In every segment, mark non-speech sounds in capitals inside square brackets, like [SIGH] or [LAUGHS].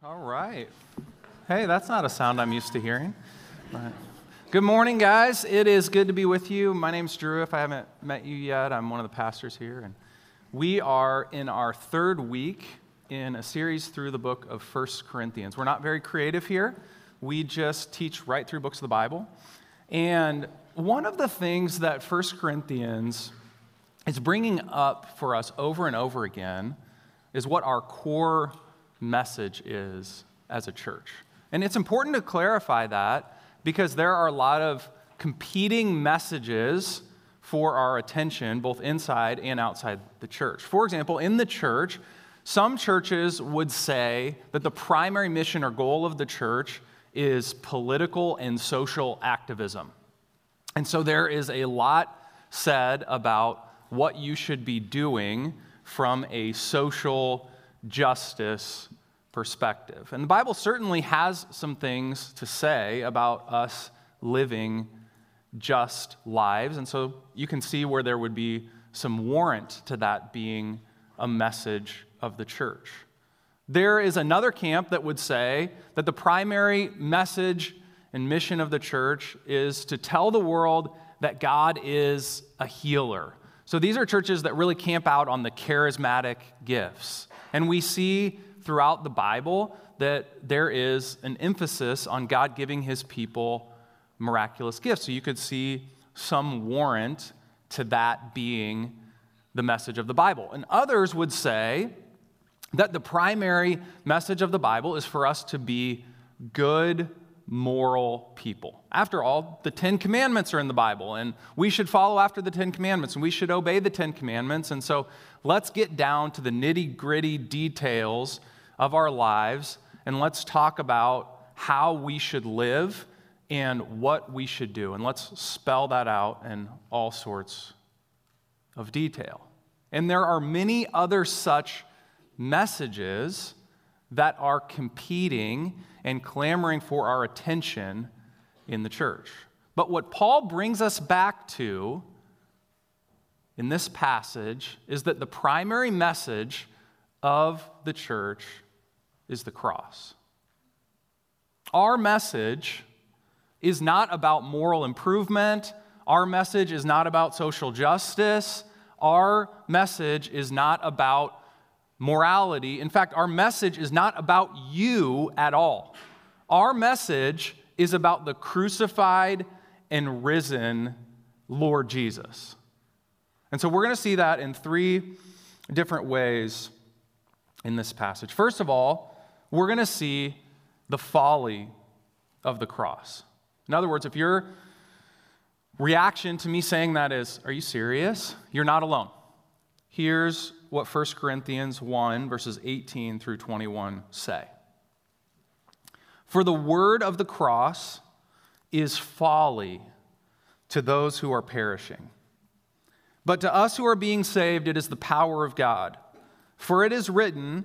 All right. Hey, that's not a sound I'm used to hearing. But good morning, guys. It is good to be with you. My name's Drew. If I haven't met you yet, I'm one of the pastors here. And we are in our third week in a series through the book of First Corinthians. We're not very creative here, we just teach right through books of the Bible. And one of the things that First Corinthians is bringing up for us over and over again is what our core message is as a church. And it's important to clarify that because there are a lot of competing messages for our attention, both inside and outside the church. For example, in the church, some churches would say that the primary mission or goal of the church is political and social activism. And so there is a lot said about what you should be doing from a social justice perspective. And the Bible certainly has some things to say about us living just lives. And so you can see where there would be some warrant to that being a message of the church. There is another camp that would say that the primary message and mission of the church is to tell the world that God is a healer. So these are churches that really camp out on the charismatic gifts. And we see throughout the Bible that there is an emphasis on God giving his people miraculous gifts. So you could see some warrant to that being the message of the Bible. And others would say that the primary message of the Bible is for us to be good, moral people. After all, the Ten Commandments are in the Bible, and we should follow after the Ten Commandments, and we should obey the Ten Commandments. And so let's get down to the nitty gritty details of our lives and let's talk about how we should live and what we should do. And let's spell that out in all sorts of detail. And there are many other such messages that are competing and clamoring for our attention in the church. But what Paul brings us back to in this passage is that the primary message of the church is the cross. Our message is not about moral improvement. Our message is not about social justice. Our message is not about morality. In fact, our message is not about you at all. Our message is about the crucified and risen Lord Jesus. And so we're going to see that in three different ways in this passage. First of all, we're going to see the folly of the cross. In other words, if your reaction to me saying that is, Are you serious? You're not alone. Here's what 1 Corinthians 1, verses 18 through 21 say For the word of the cross is folly to those who are perishing. But to us who are being saved, it is the power of God. For it is written,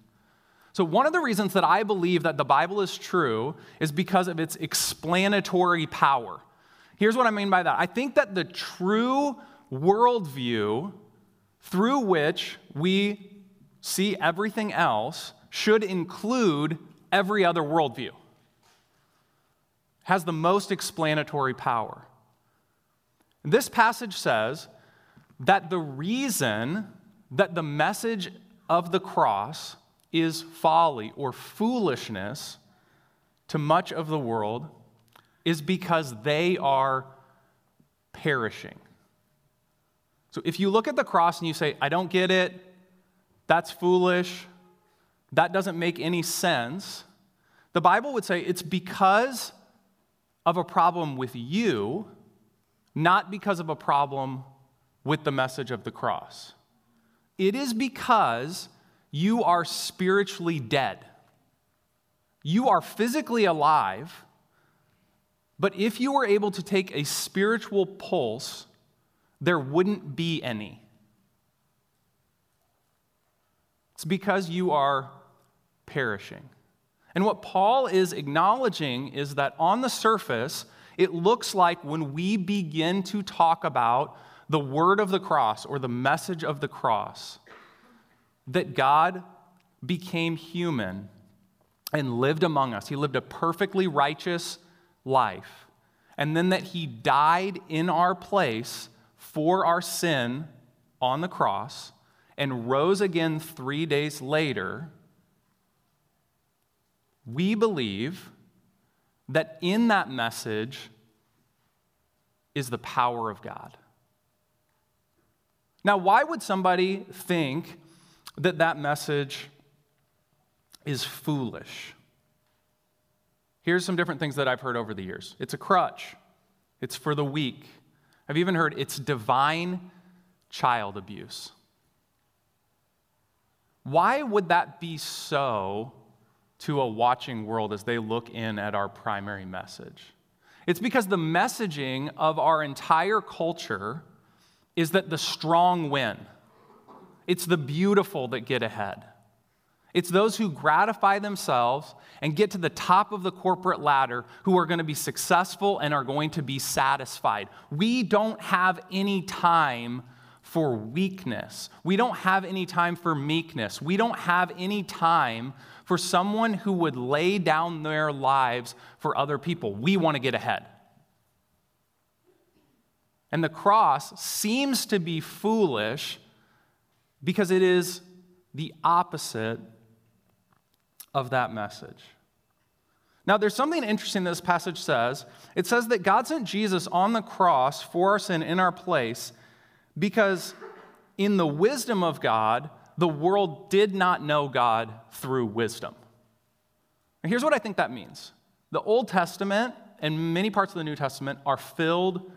So, one of the reasons that I believe that the Bible is true is because of its explanatory power. Here's what I mean by that I think that the true worldview through which we see everything else should include every other worldview, has the most explanatory power. This passage says that the reason that the message of the cross is folly or foolishness to much of the world is because they are perishing. So if you look at the cross and you say, I don't get it, that's foolish, that doesn't make any sense, the Bible would say it's because of a problem with you, not because of a problem with the message of the cross. It is because you are spiritually dead. You are physically alive, but if you were able to take a spiritual pulse, there wouldn't be any. It's because you are perishing. And what Paul is acknowledging is that on the surface, it looks like when we begin to talk about the word of the cross or the message of the cross, that God became human and lived among us. He lived a perfectly righteous life. And then that he died in our place for our sin on the cross and rose again three days later. We believe that in that message is the power of God. Now, why would somebody think that that message is foolish? Here's some different things that I've heard over the years it's a crutch, it's for the weak. I've even heard it's divine child abuse. Why would that be so to a watching world as they look in at our primary message? It's because the messaging of our entire culture is that the strong win. It's the beautiful that get ahead. It's those who gratify themselves and get to the top of the corporate ladder who are going to be successful and are going to be satisfied. We don't have any time for weakness. We don't have any time for meekness. We don't have any time for someone who would lay down their lives for other people. We want to get ahead. And the cross seems to be foolish because it is the opposite of that message. Now, there's something interesting this passage says. It says that God sent Jesus on the cross for our sin in our place because, in the wisdom of God, the world did not know God through wisdom. And here's what I think that means the Old Testament and many parts of the New Testament are filled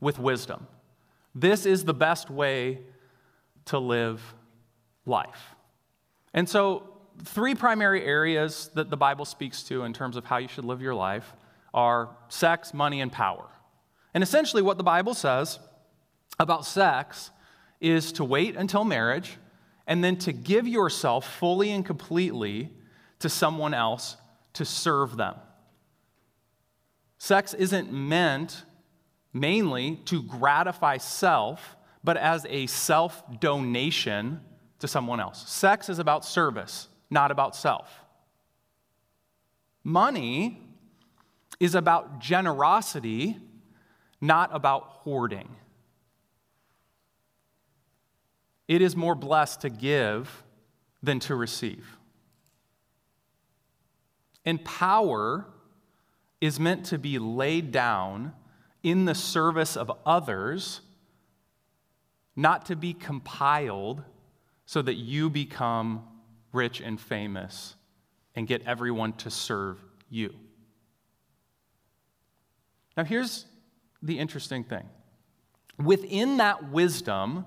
with wisdom. This is the best way to live life. And so, three primary areas that the Bible speaks to in terms of how you should live your life are sex, money, and power. And essentially, what the Bible says about sex is to wait until marriage and then to give yourself fully and completely to someone else to serve them. Sex isn't meant mainly to gratify self, but as a self donation to someone else. Sex is about service, not about self. Money is about generosity, not about hoarding. It is more blessed to give than to receive. And power is meant to be laid down in the service of others, not to be compiled so that you become rich and famous and get everyone to serve you. Now, here's the interesting thing within that wisdom,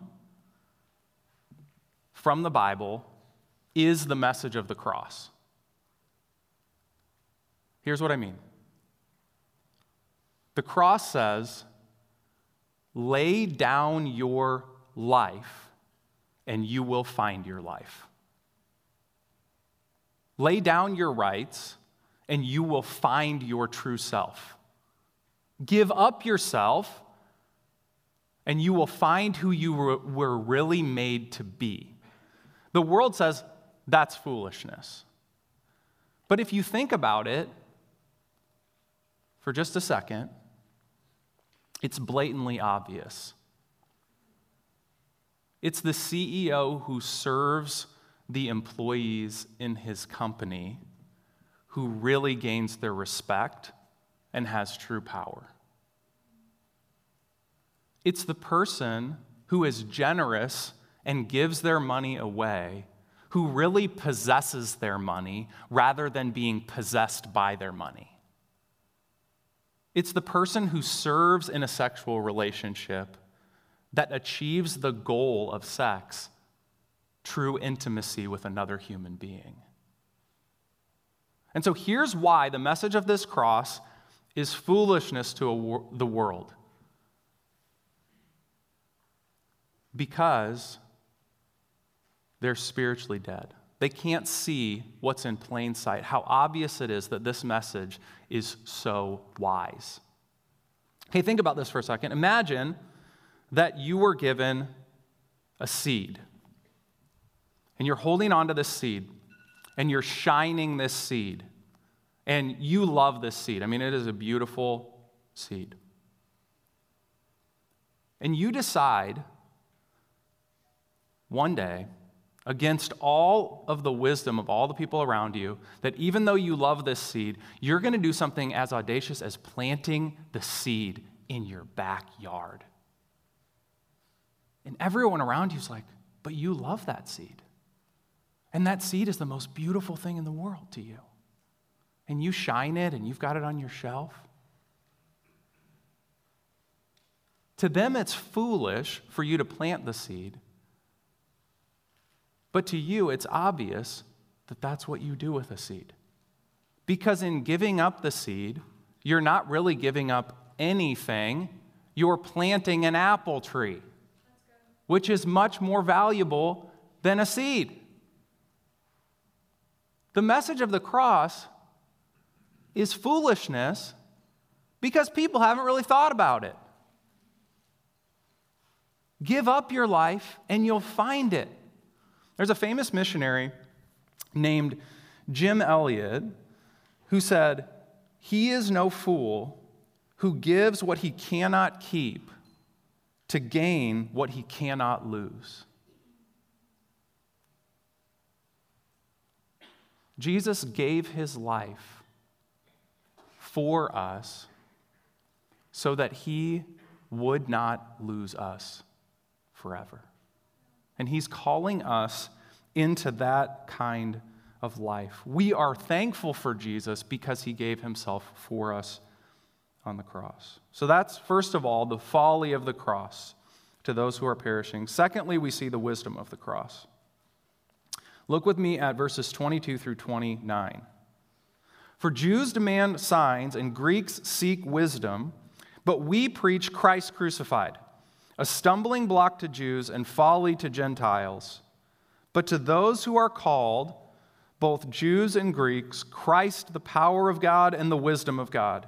from the Bible is the message of the cross. Here's what I mean the cross says, lay down your life and you will find your life. Lay down your rights and you will find your true self. Give up yourself and you will find who you were really made to be. The world says that's foolishness. But if you think about it for just a second, it's blatantly obvious. It's the CEO who serves the employees in his company who really gains their respect and has true power. It's the person who is generous and gives their money away who really possesses their money rather than being possessed by their money. It's the person who serves in a sexual relationship that achieves the goal of sex true intimacy with another human being. And so here's why the message of this cross is foolishness to wor- the world. Because they're spiritually dead. They can't see what's in plain sight, how obvious it is that this message is so wise. Hey, think about this for a second. Imagine that you were given a seed, and you're holding on to this seed, and you're shining this seed, and you love this seed. I mean, it is a beautiful seed. And you decide one day against all of the wisdom of all the people around you that even though you love this seed, you're going to do something as audacious as planting the seed in your backyard. And everyone around you is like, but you love that seed. And that seed is the most beautiful thing in the world to you. And you shine it and you've got it on your shelf. To them, it's foolish for you to plant the seed but to you, it's obvious that that's what you do with a seed. Because in giving up the seed, you're not really giving up anything, you're planting an apple tree, which is much more valuable than a seed. The message of the cross is foolishness because people haven't really thought about it. Give up your life and you'll find it. There's a famous missionary named Jim Elliot who said, He is no fool who gives what he cannot keep to gain what he cannot lose. Jesus gave his life for us so that he would not lose us forever. And He's calling us into that kind of life. We are thankful for Jesus because He gave Himself for us on the cross. So that's, first of all, the folly of the cross to those who are perishing. Secondly, we see the wisdom of the cross. Look with me at verses 22 through 29. For Jews demand signs and Greeks seek wisdom, but we preach Christ crucified a stumbling block to Jews and folly to Gentiles. But to those who are called, both Jews and Greeks, Christ, the power of God and the wisdom of God.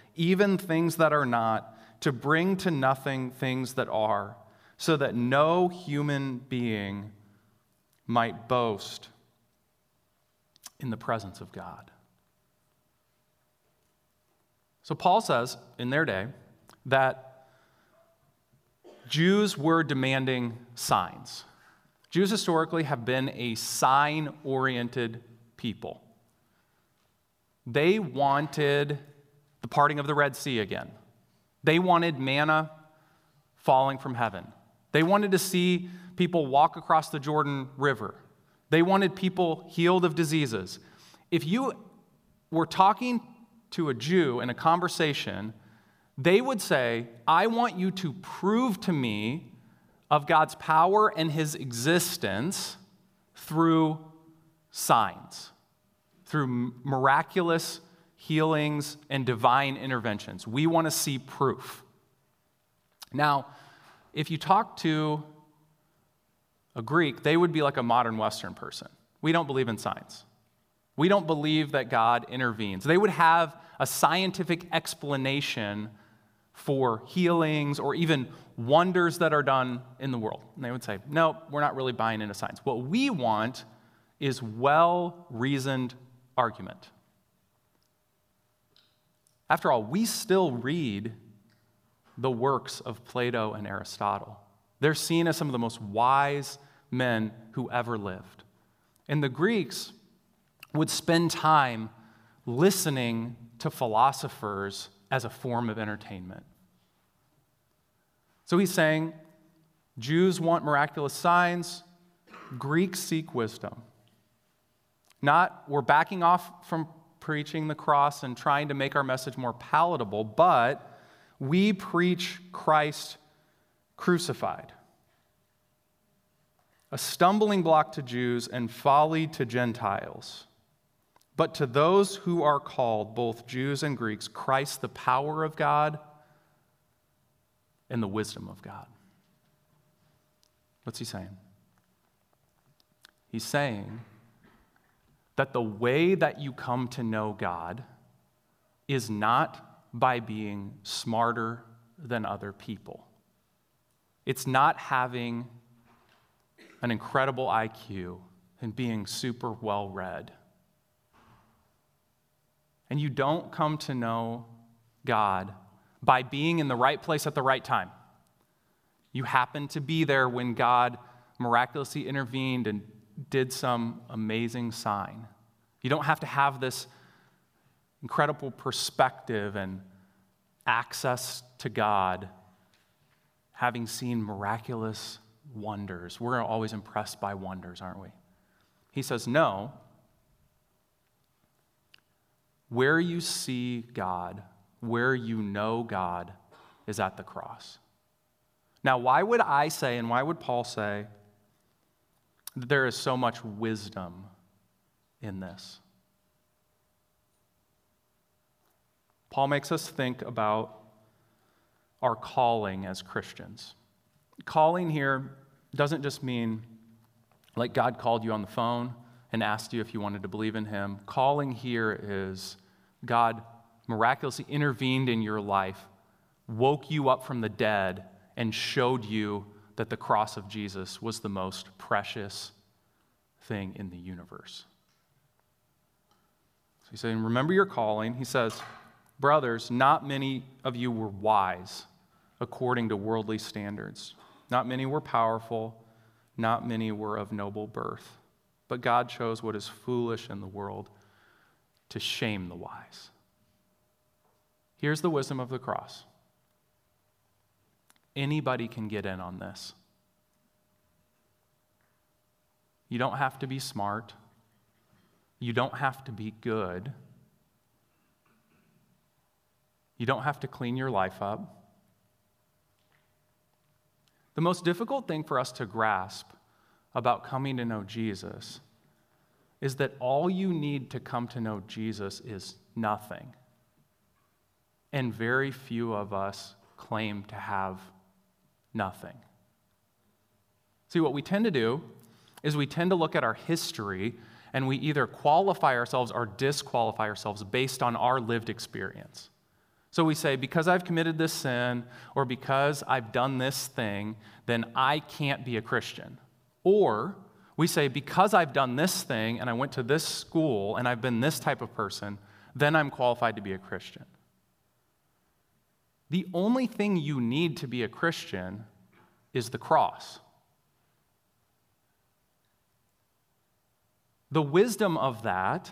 even things that are not, to bring to nothing things that are, so that no human being might boast in the presence of God. So Paul says in their day that Jews were demanding signs. Jews historically have been a sign oriented people. They wanted the parting of the Red Sea again. They wanted manna falling from heaven. They wanted to see people walk across the Jordan River. They wanted people healed of diseases. If you were talking to a Jew in a conversation they would say, I want you to prove to me of God's power and his existence through signs, through miraculous healings and divine interventions. We want to see proof. Now, if you talk to a Greek, they would be like a modern Western person. We don't believe in science. We don't believe that God intervenes. They would have a scientific explanation for healings or even wonders that are done in the world. And they would say, no, we're not really buying into science. What we want is well reasoned argument. After all, we still read the works of Plato and Aristotle. They're seen as some of the most wise men who ever lived. And the Greeks would spend time listening to philosophers as a form of entertainment. So he's saying Jews want miraculous signs, Greeks seek wisdom. Not we're backing off from preaching the cross and trying to make our message more palatable, but we preach Christ crucified. A stumbling block to Jews and folly to Gentiles. But to those who are called, both Jews and Greeks, Christ the power of God and the wisdom of God. What's he saying? He's saying that the way that you come to know God is not by being smarter than other people. It's not having an incredible IQ and being super well read. And you don't come to know God by being in the right place at the right time. You happen to be there when God miraculously intervened and did some amazing sign. You don't have to have this incredible perspective and access to God, having seen miraculous wonders. We're always impressed by wonders, aren't we? He says, No. Where you see God, where you know God, is at the cross. Now, why would I say, and why would Paul say, there is so much wisdom in this. Paul makes us think about our calling as Christians. Calling here doesn't just mean like God called you on the phone and asked you if you wanted to believe in Him. Calling here is God miraculously intervened in your life, woke you up from the dead, and showed you that the cross of Jesus was the most precious thing in the universe. So he's saying, Remember your calling. He says, Brothers, not many of you were wise according to worldly standards. Not many were powerful. Not many were of noble birth. But God chose what is foolish in the world to shame the wise. Here's the wisdom of the cross Anybody can get in on this. You don't have to be smart. You don't have to be good. You don't have to clean your life up. The most difficult thing for us to grasp about coming to know Jesus is that all you need to come to know Jesus is nothing. And very few of us claim to have nothing. See, what we tend to do is we tend to look at our history and we either qualify ourselves or disqualify ourselves based on our lived experience. So we say, because I've committed this sin or because I've done this thing, then I can't be a Christian. Or we say, because I've done this thing and I went to this school and I've been this type of person, then I'm qualified to be a Christian. The only thing you need to be a Christian is the cross. The wisdom of that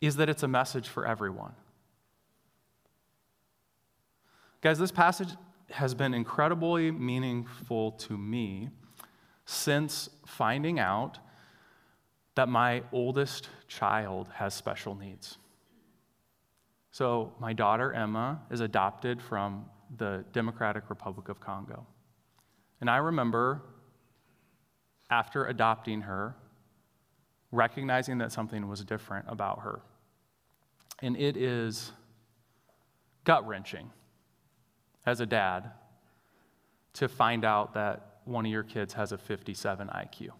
is that it's a message for everyone. Guys, this passage has been incredibly meaningful to me since finding out that my oldest child has special needs. So, my daughter Emma is adopted from the Democratic Republic of Congo. And I remember after adopting her, recognizing that something was different about her. And it is gut wrenching as a dad to find out that one of your kids has a 57 IQ.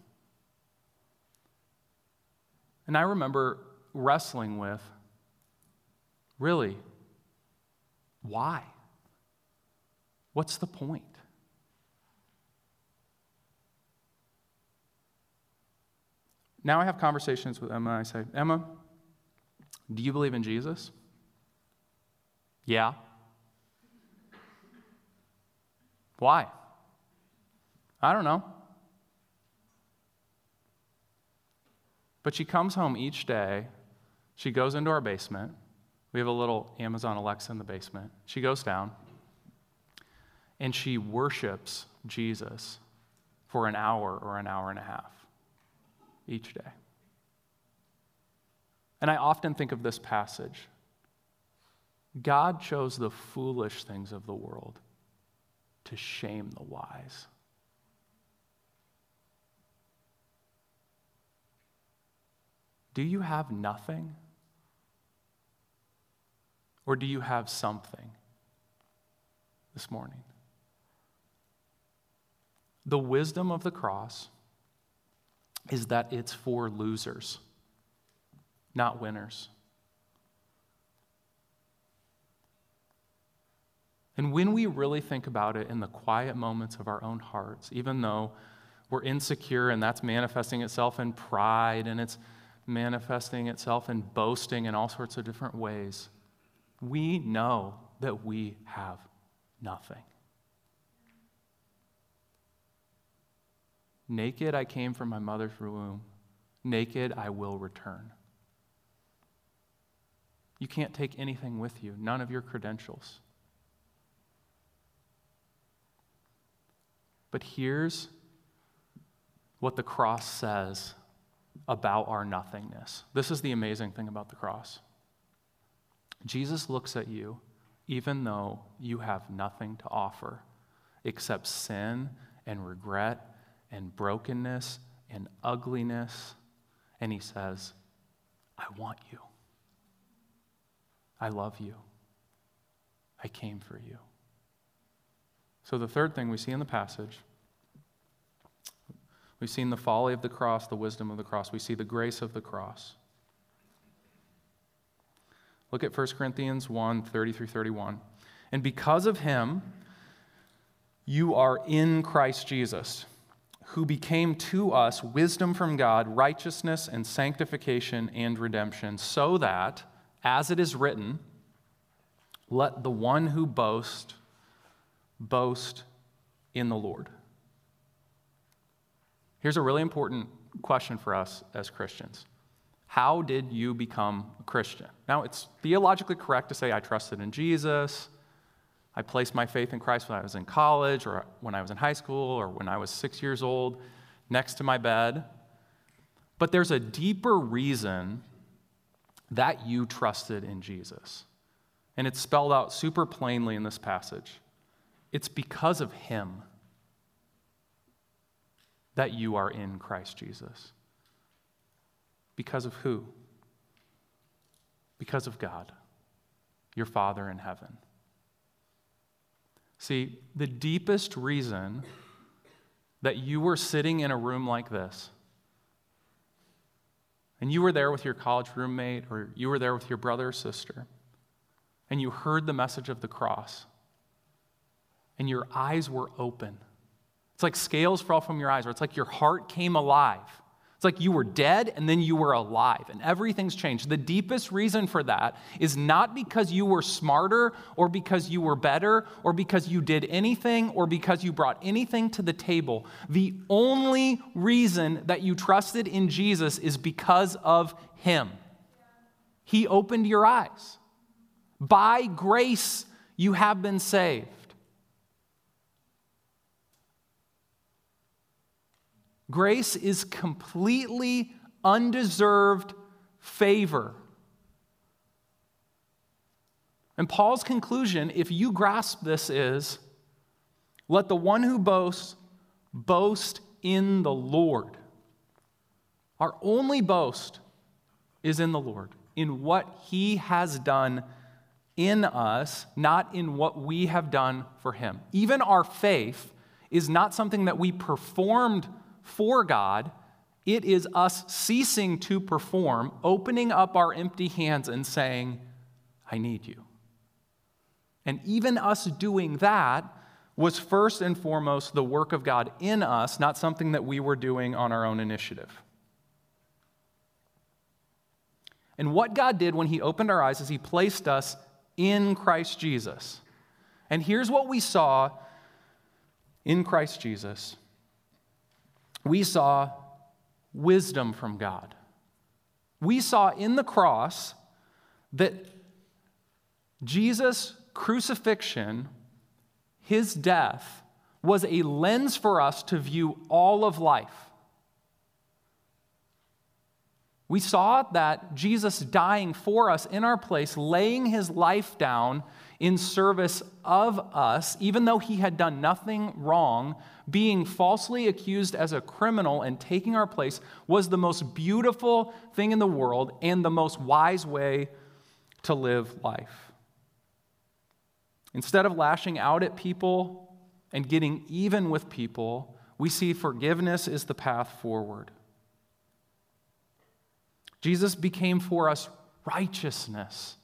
And I remember wrestling with Really? Why? What's the point? Now I have conversations with Emma. I say, Emma, do you believe in Jesus? Yeah. Why? I don't know. But she comes home each day. She goes into our basement. We have a little Amazon Alexa in the basement. She goes down and she worships Jesus for an hour or an hour and a half each day. And I often think of this passage God chose the foolish things of the world to shame the wise. Do you have nothing? Or do you have something this morning? The wisdom of the cross is that it's for losers, not winners. And when we really think about it in the quiet moments of our own hearts, even though we're insecure and that's manifesting itself in pride and it's manifesting itself in boasting in all sorts of different ways, we know that we have nothing. Naked I came from my mother's womb, naked I will return. You can't take anything with you, none of your credentials. But here's what the cross says about our nothingness. This is the amazing thing about the cross. Jesus looks at you even though you have nothing to offer except sin and regret and brokenness and ugliness. And he says, I want you. I love you. I came for you. So, the third thing we see in the passage we've seen the folly of the cross, the wisdom of the cross, we see the grace of the cross. Look at 1 Corinthians 1 30 through 31. And because of him, you are in Christ Jesus, who became to us wisdom from God, righteousness and sanctification and redemption, so that, as it is written, let the one who boasts boast in the Lord. Here's a really important question for us as Christians How did you become a Christian? Now, it's theologically correct to say, I trusted in Jesus. I placed my faith in Christ when I was in college, or when I was in high school, or when I was six years old, next to my bed. But there's a deeper reason that you trusted in Jesus. And it's spelled out super plainly in this passage. It's because of Him that you are in Christ Jesus. Because of who? Because of God, your Father in heaven. See, the deepest reason that you were sitting in a room like this, and you were there with your college roommate, or you were there with your brother or sister, and you heard the message of the cross, and your eyes were open. It's like scales fell from your eyes, or it's like your heart came alive. It's like you were dead and then you were alive, and everything's changed. The deepest reason for that is not because you were smarter, or because you were better, or because you did anything, or because you brought anything to the table. The only reason that you trusted in Jesus is because of Him. He opened your eyes. By grace, you have been saved. Grace is completely undeserved favor. And Paul's conclusion, if you grasp this, is let the one who boasts boast in the Lord. Our only boast is in the Lord, in what he has done in us, not in what we have done for him. Even our faith is not something that we performed for God, it is us ceasing to perform, opening up our empty hands and saying, I need you. And even us doing that was first and foremost the work of God in us, not something that we were doing on our own initiative. And what God did when He opened our eyes is He placed us in Christ Jesus. And here's what we saw in Christ Jesus we saw wisdom from God, We saw in the cross that Jesus' crucifixion, his death, was a lens for us to view all of life. We saw that Jesus dying for us in our place, laying his life down in service of us, even though he had done nothing wrong, being falsely accused as a criminal and taking our place, was the most beautiful thing in the world and the most wise way to live life. Instead of lashing out at people and getting even with people, we see forgiveness is the path forward. Jesus became for us righteousness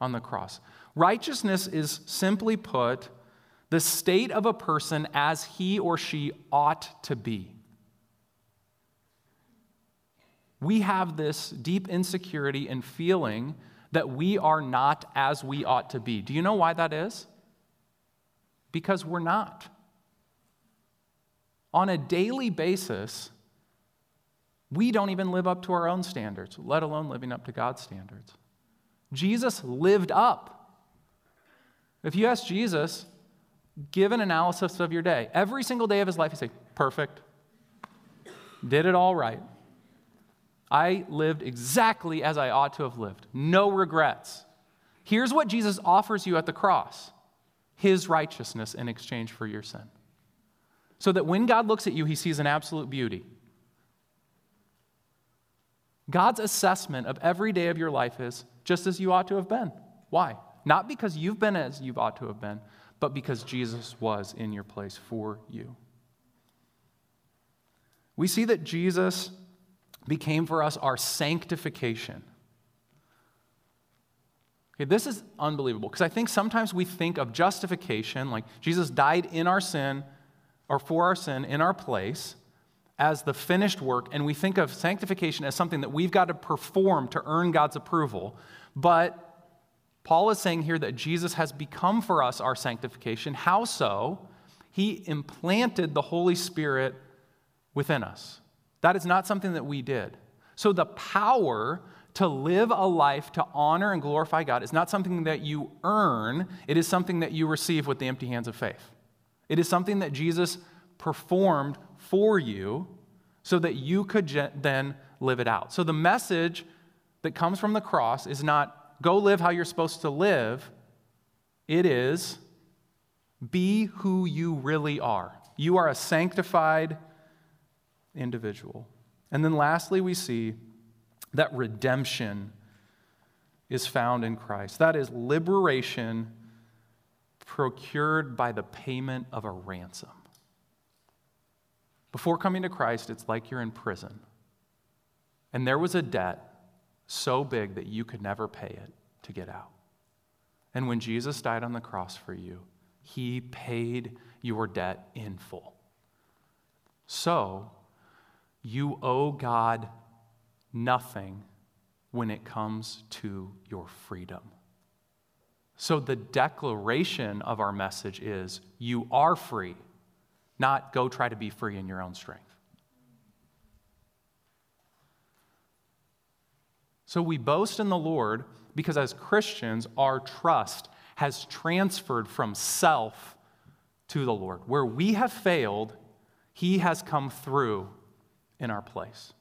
on the cross. Righteousness is simply put the state of a person as he or she ought to be. We have this deep insecurity and feeling that we are not as we ought to be. Do you know why that is? Because we're not. On a daily basis, we don't even live up to our own standards, let alone living up to God's standards. Jesus lived up. If you ask Jesus, give an analysis of your day. Every single day of his life, he say, perfect. Did it all right. I lived exactly as I ought to have lived. No regrets. Here's what Jesus offers you at the cross his righteousness in exchange for your sin. So that when God looks at you, he sees an absolute beauty. God's assessment of every day of your life is just as you ought to have been. Why? Not because you've been as you ought to have been, but because Jesus was in your place for you. We see that Jesus became for us our sanctification. Okay, this is unbelievable because I think sometimes we think of justification, like Jesus died in our sin or for our sin in our place, as the finished work, and we think of sanctification as something that we've got to perform to earn God's approval. But Paul is saying here that Jesus has become for us our sanctification. How so? He implanted the Holy Spirit within us. That is not something that we did. So the power to live a life to honor and glorify God is not something that you earn, it is something that you receive with the empty hands of faith. It is something that Jesus performed for you so that you could then live it out. So the message that comes from the cross is not go live how you're supposed to live, it is be who you really are. You are a sanctified individual. And then lastly, we see that redemption is found in Christ. That is liberation procured by the payment of a ransom. Before coming to Christ, it's like you're in prison. And there was a debt so big that you could never pay it to get out. And when Jesus died on the cross for you, he paid your debt in full. So, you owe God nothing when it comes to your freedom. So, the declaration of our message is you are free not go try to be free in your own strength. So we boast in the Lord because as Christians, our trust has transferred from self to the Lord. Where we have failed, He has come through in our place.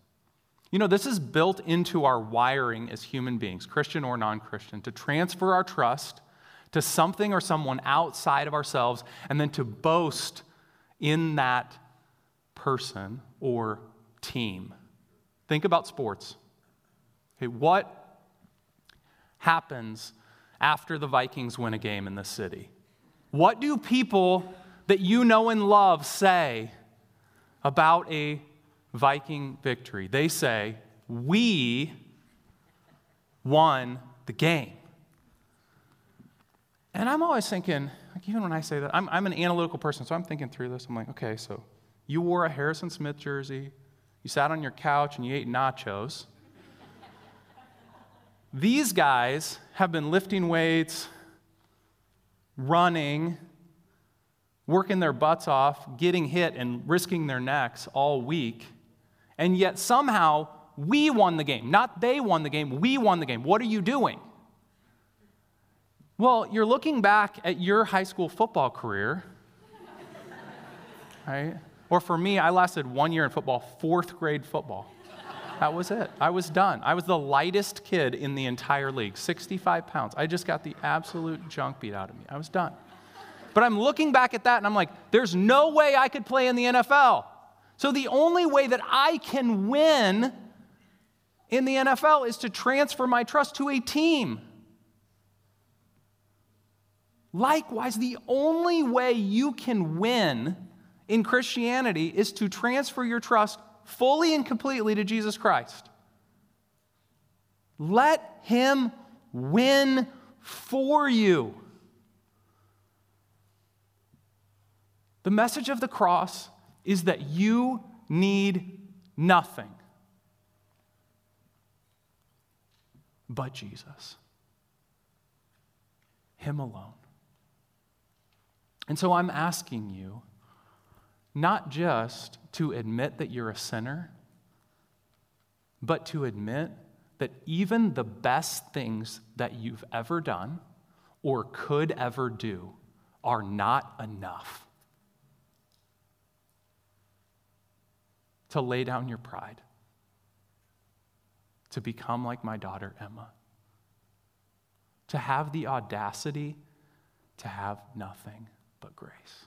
You know, this is built into our wiring as human beings, Christian or non Christian, to transfer our trust to something or someone outside of ourselves and then to boast in that person or team. Think about sports. Okay, what happens after the Vikings win a game in the city? What do people that you know and love say about a Viking victory? They say, We won the game. And I'm always thinking, like even when I say that, I'm, I'm an analytical person, so I'm thinking through this. I'm like, okay, so you wore a Harrison Smith jersey, you sat on your couch and you ate nachos. These guys have been lifting weights, running, working their butts off, getting hit and risking their necks all week, and yet somehow We won the game, not they won the game. We won the game. What are you doing? Well, you're looking back at your high school football career, [LAUGHS] right? Or for me, I lasted one year in football, fourth grade football. That was it. I was done. I was the lightest kid in the entire league, 65 pounds. I just got the absolute junk beat out of me. I was done. But I'm looking back at that and I'm like, there's no way I could play in the NFL. So the only way that I can win in the NFL is to transfer my trust to a team. Likewise, the only way you can win in Christianity is to transfer your trust fully and completely to Jesus Christ. Let Him win for you. The message of the cross is that you need nothing but Jesus, Him alone. And so I'm asking you not just to admit that you're a sinner, but to admit that even the best things that you've ever done or could ever do are not enough to lay down your pride, to become like my daughter Emma, to have the audacity to have nothing but grace.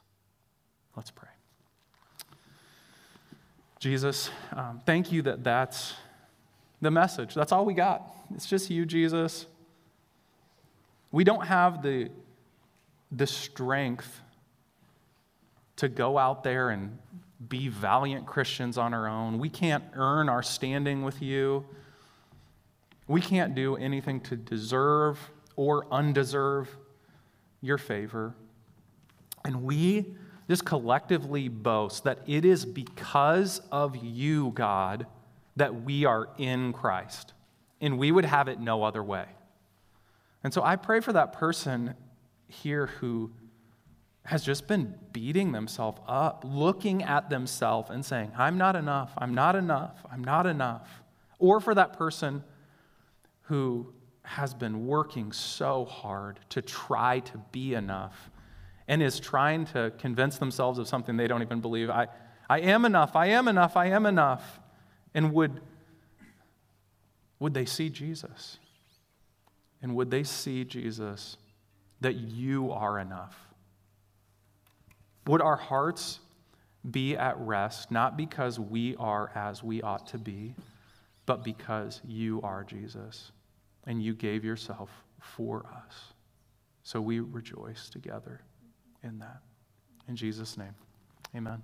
Let's pray. Jesus, um, thank you that that's the message. That's all we got. It's just you, Jesus. We don't have the, the strength to go out there and be valiant Christians on our own. We can't earn our standing with you. We can't do anything to deserve or undeserve your favor. And we just collectively boast that it is because of you, God, that we are in Christ. And we would have it no other way. And so I pray for that person here who has just been beating themselves up, looking at themselves and saying, I'm not enough, I'm not enough, I'm not enough. Or for that person who has been working so hard to try to be enough and is trying to convince themselves of something they don't even believe. I, I am enough, I am enough, I am enough. And would, would they see Jesus? And would they see, Jesus, that you are enough? Would our hearts be at rest, not because we are as we ought to be, but because you are Jesus and you gave yourself for us? So we rejoice together in that. In Jesus' name, amen.